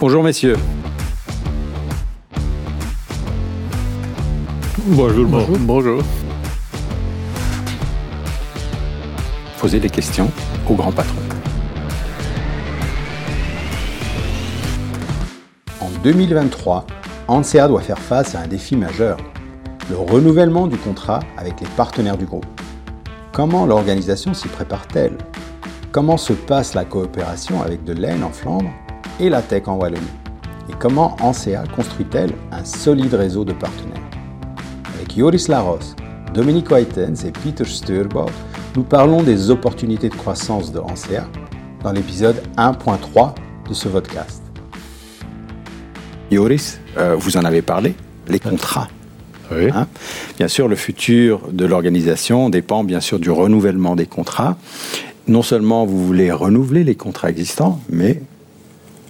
Bonjour messieurs. Bonjour. Bonjour. Bonjour. Posez des questions au grand patron. En 2023, ANSEA doit faire face à un défi majeur, le renouvellement du contrat avec les partenaires du groupe. Comment l'organisation s'y prépare-t-elle? Comment se passe la coopération avec de l'Aisne en Flandre? Et la tech en Wallonie Et comment ANSEA construit-elle un solide réseau de partenaires? Avec Joris Laros, Dominique Whitens et Peter Sturbaugh, nous parlons des opportunités de croissance de ANSEA dans l'épisode 1.3 de ce podcast. Joris, euh, vous en avez parlé, les contrats. Oui. Hein? Bien sûr, le futur de l'organisation dépend bien sûr du renouvellement des contrats. Non seulement vous voulez renouveler les contrats existants, mais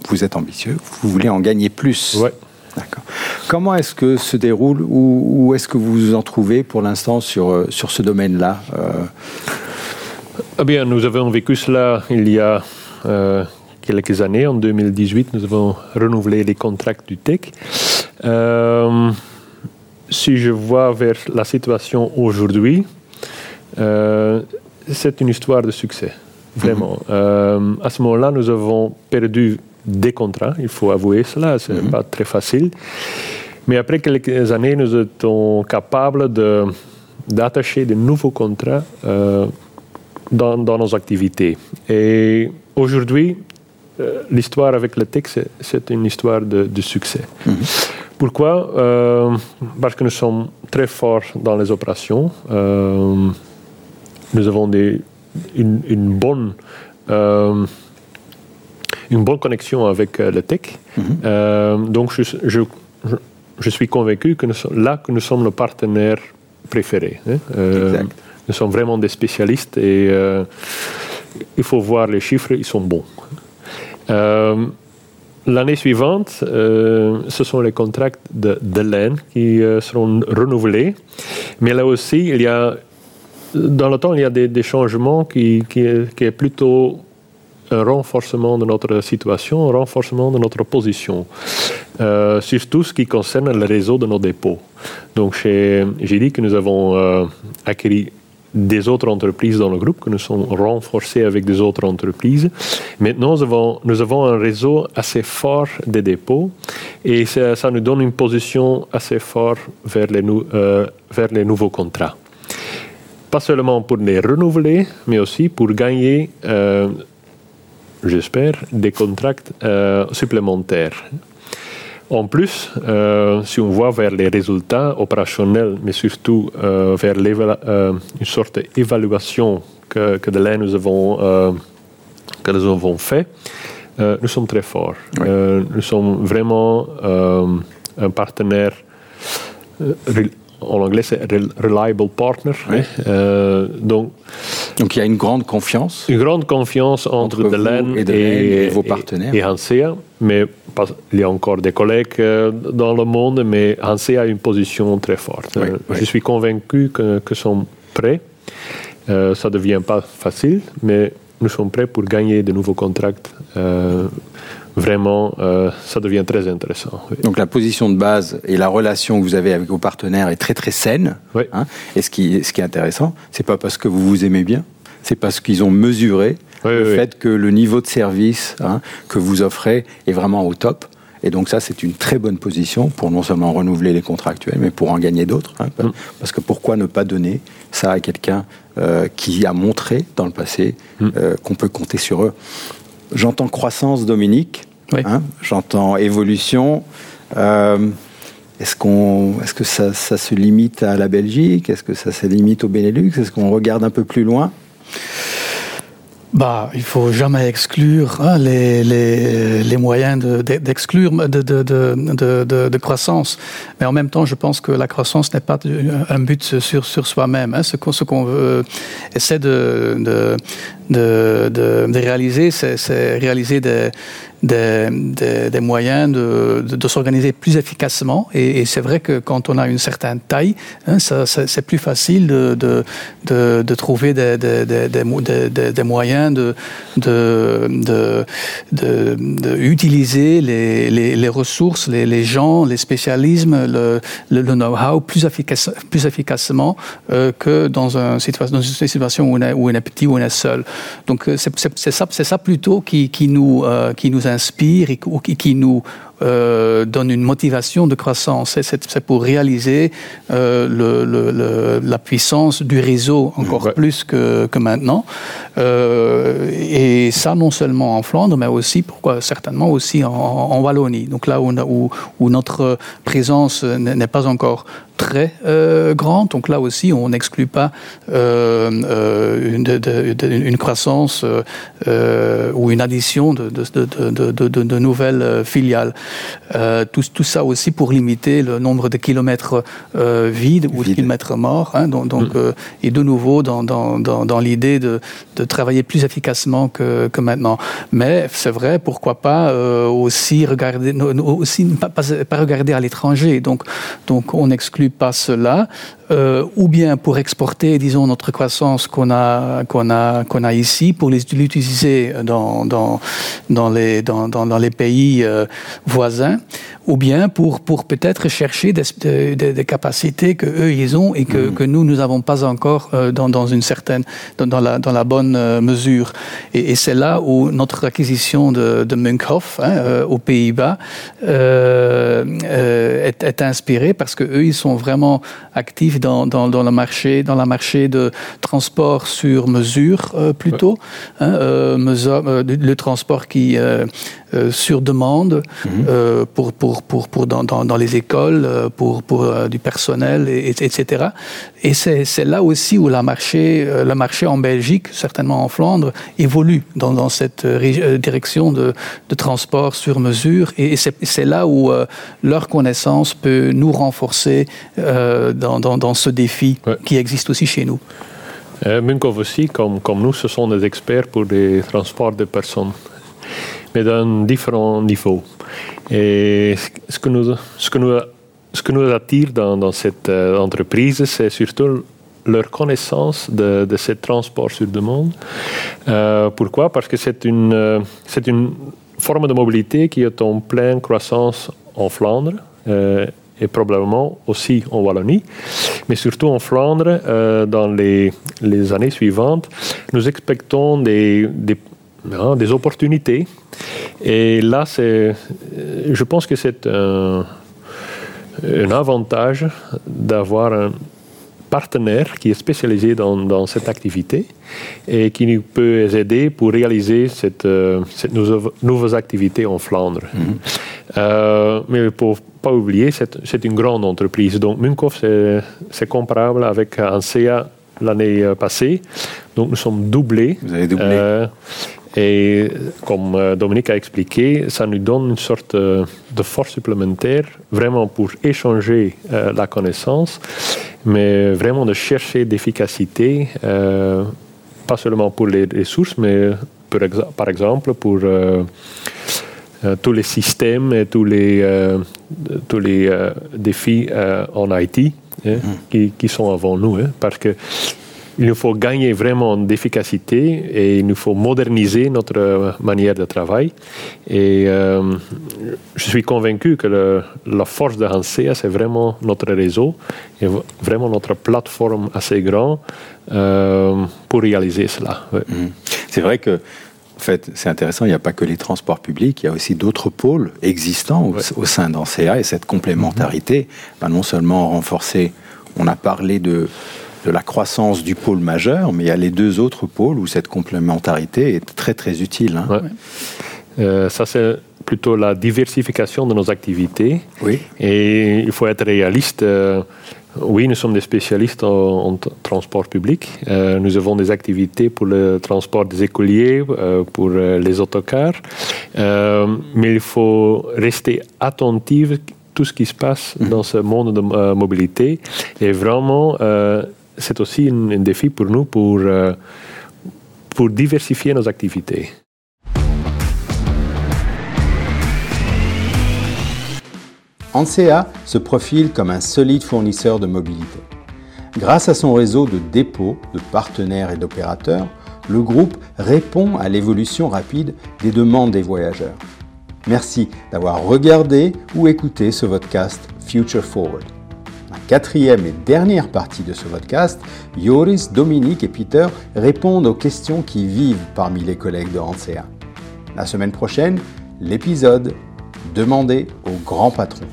vous êtes ambitieux, vous voulez en gagner plus. Ouais. D'accord. Comment est-ce que se déroule ou où est-ce que vous vous en trouvez pour l'instant sur, euh, sur ce domaine-là euh, Eh bien, nous avons vécu cela il y a euh, quelques années. En 2018, nous avons renouvelé les contrats du. Euh, si je vois vers la situation aujourd'hui, euh, c'est une histoire de succès, vraiment. Euh, à ce moment-là, nous avons perdu des contrats, il faut avouer cela, ce n'est pas très facile. Mais après quelques années, nous étions capables de- d'attacher de, nouveaux contrats euh, dans, dans nos activités. Et aujourd'hui, euh, l'histoire avec le tech, c'est- c'est une histoire de, de succès. Pourquoi? Euh, Parce que nous sommes très forts dans les opérations. Nous avons des, une, une bonne, une bonne connexion avec euh, le tech. Euh, donc, je, je, je, je suis convaincu que nous sommes, là que nous sommes le partenaire préféré. hein. Euh, Exact. nous sommes vraiment des spécialistes et euh, il faut voir les chiffres, ils sont bons. Euh, L'année suivante, euh, ce sont les contrats de, de l'Aisne qui seront renouvelés. Mais là aussi, il y a, dans le temps, il y a des, des changements qui, qui, qui est plutôt un renforcement de notre situation, un renforcement de notre position. Euh, surtout ce qui concerne le réseau de nos dépôts. Donc, j'ai dit que nous avons euh, acquis des autres entreprises dans le groupe, que nous sommes renforcés avec des autres entreprises. Maintenant, nous avons, un réseau assez fort des dépôts et ça, nous donne une position assez forte vers les, nou- euh, vers les nouveaux contrats. Pas seulement pour les renouveler, mais aussi pour gagner, euh, j'espère, des contrats euh, supplémentaires. En plus, euh, si on voit vers les résultats opérationnels, mais surtout euh, vers une sorte d'évaluation que, que de nous avons, que nous avons fait, nous sommes très forts. Nous sommes vraiment un partenaire, re- en anglais c'est rel- reliable partner. Oui. Euh, donc, Donc il y a une grande confiance. une grande confiance Entre entre, Delaine et et, Delaine et vos partenaires. et Hansea, mais il y a encore des collègues euh, dans le monde, mais Hansea a une position très forte. Oui, Euh, oui. Je suis convaincu que, que sommes prêts. Euh, ça ne devient pas facile, mais nous sommes prêts pour gagner de nouveaux contrats. Euh, vraiment, euh, ça devient très intéressant. oui. Donc la position de base et la relation que vous avez avec vos partenaires est très très saine. Oui. hein. et ce qui, ce qui est intéressant, c'est pas parce que vous vous aimez bien, c'est parce qu'ils ont mesuré Oui, le fait que le niveau de service hein, que vous offrez est vraiment au top. Et donc ça, c'est une très bonne position pour non seulement renouveler les contrats actuels, mais pour en gagner d'autres. hein. Mm. Parce que pourquoi ne pas donner ça à quelqu'un euh, qui a montré dans le passé Mm. euh, qu'on peut compter sur eux? J'entends croissance, Dominique. Oui. hein, J'entends évolution. Euh, est-ce qu'on, est-ce que ça, ça se limite à la Belgique? Est-ce que ça se limite au Benelux? Est-ce qu'on regarde un peu plus loin? Bah, il faut jamais exclure hein, les, les, les moyens de- de- d'exclure de, de, de, de, croissance. Mais en même temps, je pense que la croissance n'est pas un but sur, sur soi-même. Hein. Ce qu'on ce qu'on essaie de, de, de, réaliser, c'est réaliser des, des, moyens de, de, s'organiser plus efficacement. Et, c'est vrai que quand on a une certaine taille, hein, c'est plus facile de, de, de trouver des, des, moyens de, utiliser les, les, les, ressources, les, les gens, les spécialismes, le, le, know-how plus, efficace, plus efficacement euh, que dans, un, dans une situation où on, est, où on est petit, où on est seul. Donc euh, c'est ça, ça plutôt qui, qui, nous, euh, qui nous inspire et qui, qui nous euh, donne une motivation de croissance. C'est pour réaliser euh, le, le, la puissance du réseau encore plus que, que maintenant. Euh, et ça, non seulement en Flandre, mais aussi, pourquoi certainement aussi en, en Wallonie. Donc là où, où, où notre présence n'est pas encore très euh, grande. Donc là aussi, on n'exclut pas euh, euh une, de, de, une, croissance euh, ou une addition de, de nouvelles filiales. Tout, tout, ça aussi pour limiter le nombre de kilomètres vides ou de kilomètres morts. Hein, donc, donc mm. et de nouveau dans, dans, dans, dans l'idée de, de, travailler plus efficacement que, que maintenant. Mais c'est vrai, pourquoi pas aussi regarder, aussi pas, pas, pas regarder à l'étranger. Donc, donc on exclut pas cela, euh, ou bien pour exporter, disons, notre croissance qu'on a, qu'on a, qu'on a ici, pour l'utiliser dans, dans, dans, les, dans, dans, les pays euh, voisins, ou bien pour, pour peut-être chercher des, des, des, capacités que eux ils ont et que, mmh. que nous, nous n'avons pas encore euh, dans, dans une certaine, dans, dans, la, dans la bonne euh, mesure. Et, et c'est là où notre acquisition de, de Munkhoff, hein, euh, aux Pays-Bas, est, est inspirée parce que eux, ils sont vraiment actifs dans, dans, dans, le marché, dans la marché de transport sur mesure euh, plutôt, hein, euh, mesure, euh, le transport qui sur demande euh, pour, pour, pour, pour dans, dans, dans les écoles, pour, pour du personnel, et, etc. Et c'est là aussi où la marché, le marché en Belgique, certainement en Flandre, évolue dans, dans cette direction de, de transport sur mesure. Et, et c'est là où euh, leur connaissance peut nous renforcer euh, dans, dans, dans ce défi ouais. qui existe aussi chez nous. Euh, Munkov aussi, comme, comme nous, ce sont des experts pour les transports de personnes mais d'un différent niveau. Et ce que nous, ce que nous, ce que nous attire dans, dans cette euh, entreprise, c'est surtout leur connaissance de, de ce transport sur demande. Euh, pourquoi? Parce que c'est une, euh, c'est une forme de mobilité qui est en pleine croissance en Flandre. Euh, et probablement aussi en Wallonie, mais surtout en Flandre, euh, dans les, les années suivantes, nous expectons des, des, hein, des opportunités Et là, c'est, je pense que c'est un, un avantage d'avoir un partenaire qui est spécialisé dans, dans, cette activité et qui nous peut aider pour réaliser cette, euh, cette nouvelle activité en Flandre. Mm -hmm. euh, mais faut pas oublier, c'est une grande entreprise. Donc Munkhoff, c'est comparable avec ANSEA l'année passée. Donc nous sommes doublés. Vous avez doublé. Euh, Et comme euh, Dominique a expliqué, ça nous donne une sorte euh, de force supplémentaire, vraiment pour échanger euh, la connaissance, mais vraiment de chercher d'efficacité, euh, pas seulement pour les ressources, mais pour par exemple pour euh, euh, tous les systèmes et tous les, euh, tous les euh, défis euh, en IT hein, mmh. qui, qui, sont avant nous. Hein, parce que il nous faut gagner vraiment d'efficacité et il nous faut moderniser notre manière de travail. Et euh, je suis convaincu que le, la force de Hansea, c'est vraiment notre réseau et vraiment notre plateforme assez grande euh, pour réaliser cela. Ouais. Mmh. C'est vrai que en fait, c'est intéressant, il n'y a pas que les transports publics, il y a aussi d'autres pôles existants au, ouais. au sein d'ANSEA et cette complémentarité mmh. va non seulement renforcer, on a parlé de de la croissance du pôle majeur, mais il y a les deux autres pôles où cette complémentarité est très très utile. Hein. Ouais. Euh, ça c'est plutôt la diversification de nos activités. Oui. Et il faut être réaliste. Euh, oui, nous sommes des spécialistes en, en transport public. Euh, nous avons des activités pour le transport des écoliers, euh, pour euh, les autocars. Mais il faut rester attentif tout ce qui se passe mmh. dans ce monde de mobilité. Et vraiment c'est aussi un, un, défi pour nous pour, pour diversifier nos activités. ANSEA se profile comme un solide fournisseur de mobilité. Grâce à son réseau de dépôts, de partenaires et d'opérateurs, le groupe répond à l'évolution rapide des demandes des voyageurs. Merci d'avoir regardé ou écouté ce podcast Future Forward. La quatrième et dernière partie de ce podcast, Yoris, Dominique et Peter répondent aux questions qui vivent parmi les collègues de ANSEA. La semaine prochaine, l'épisode Demandez au grand patron.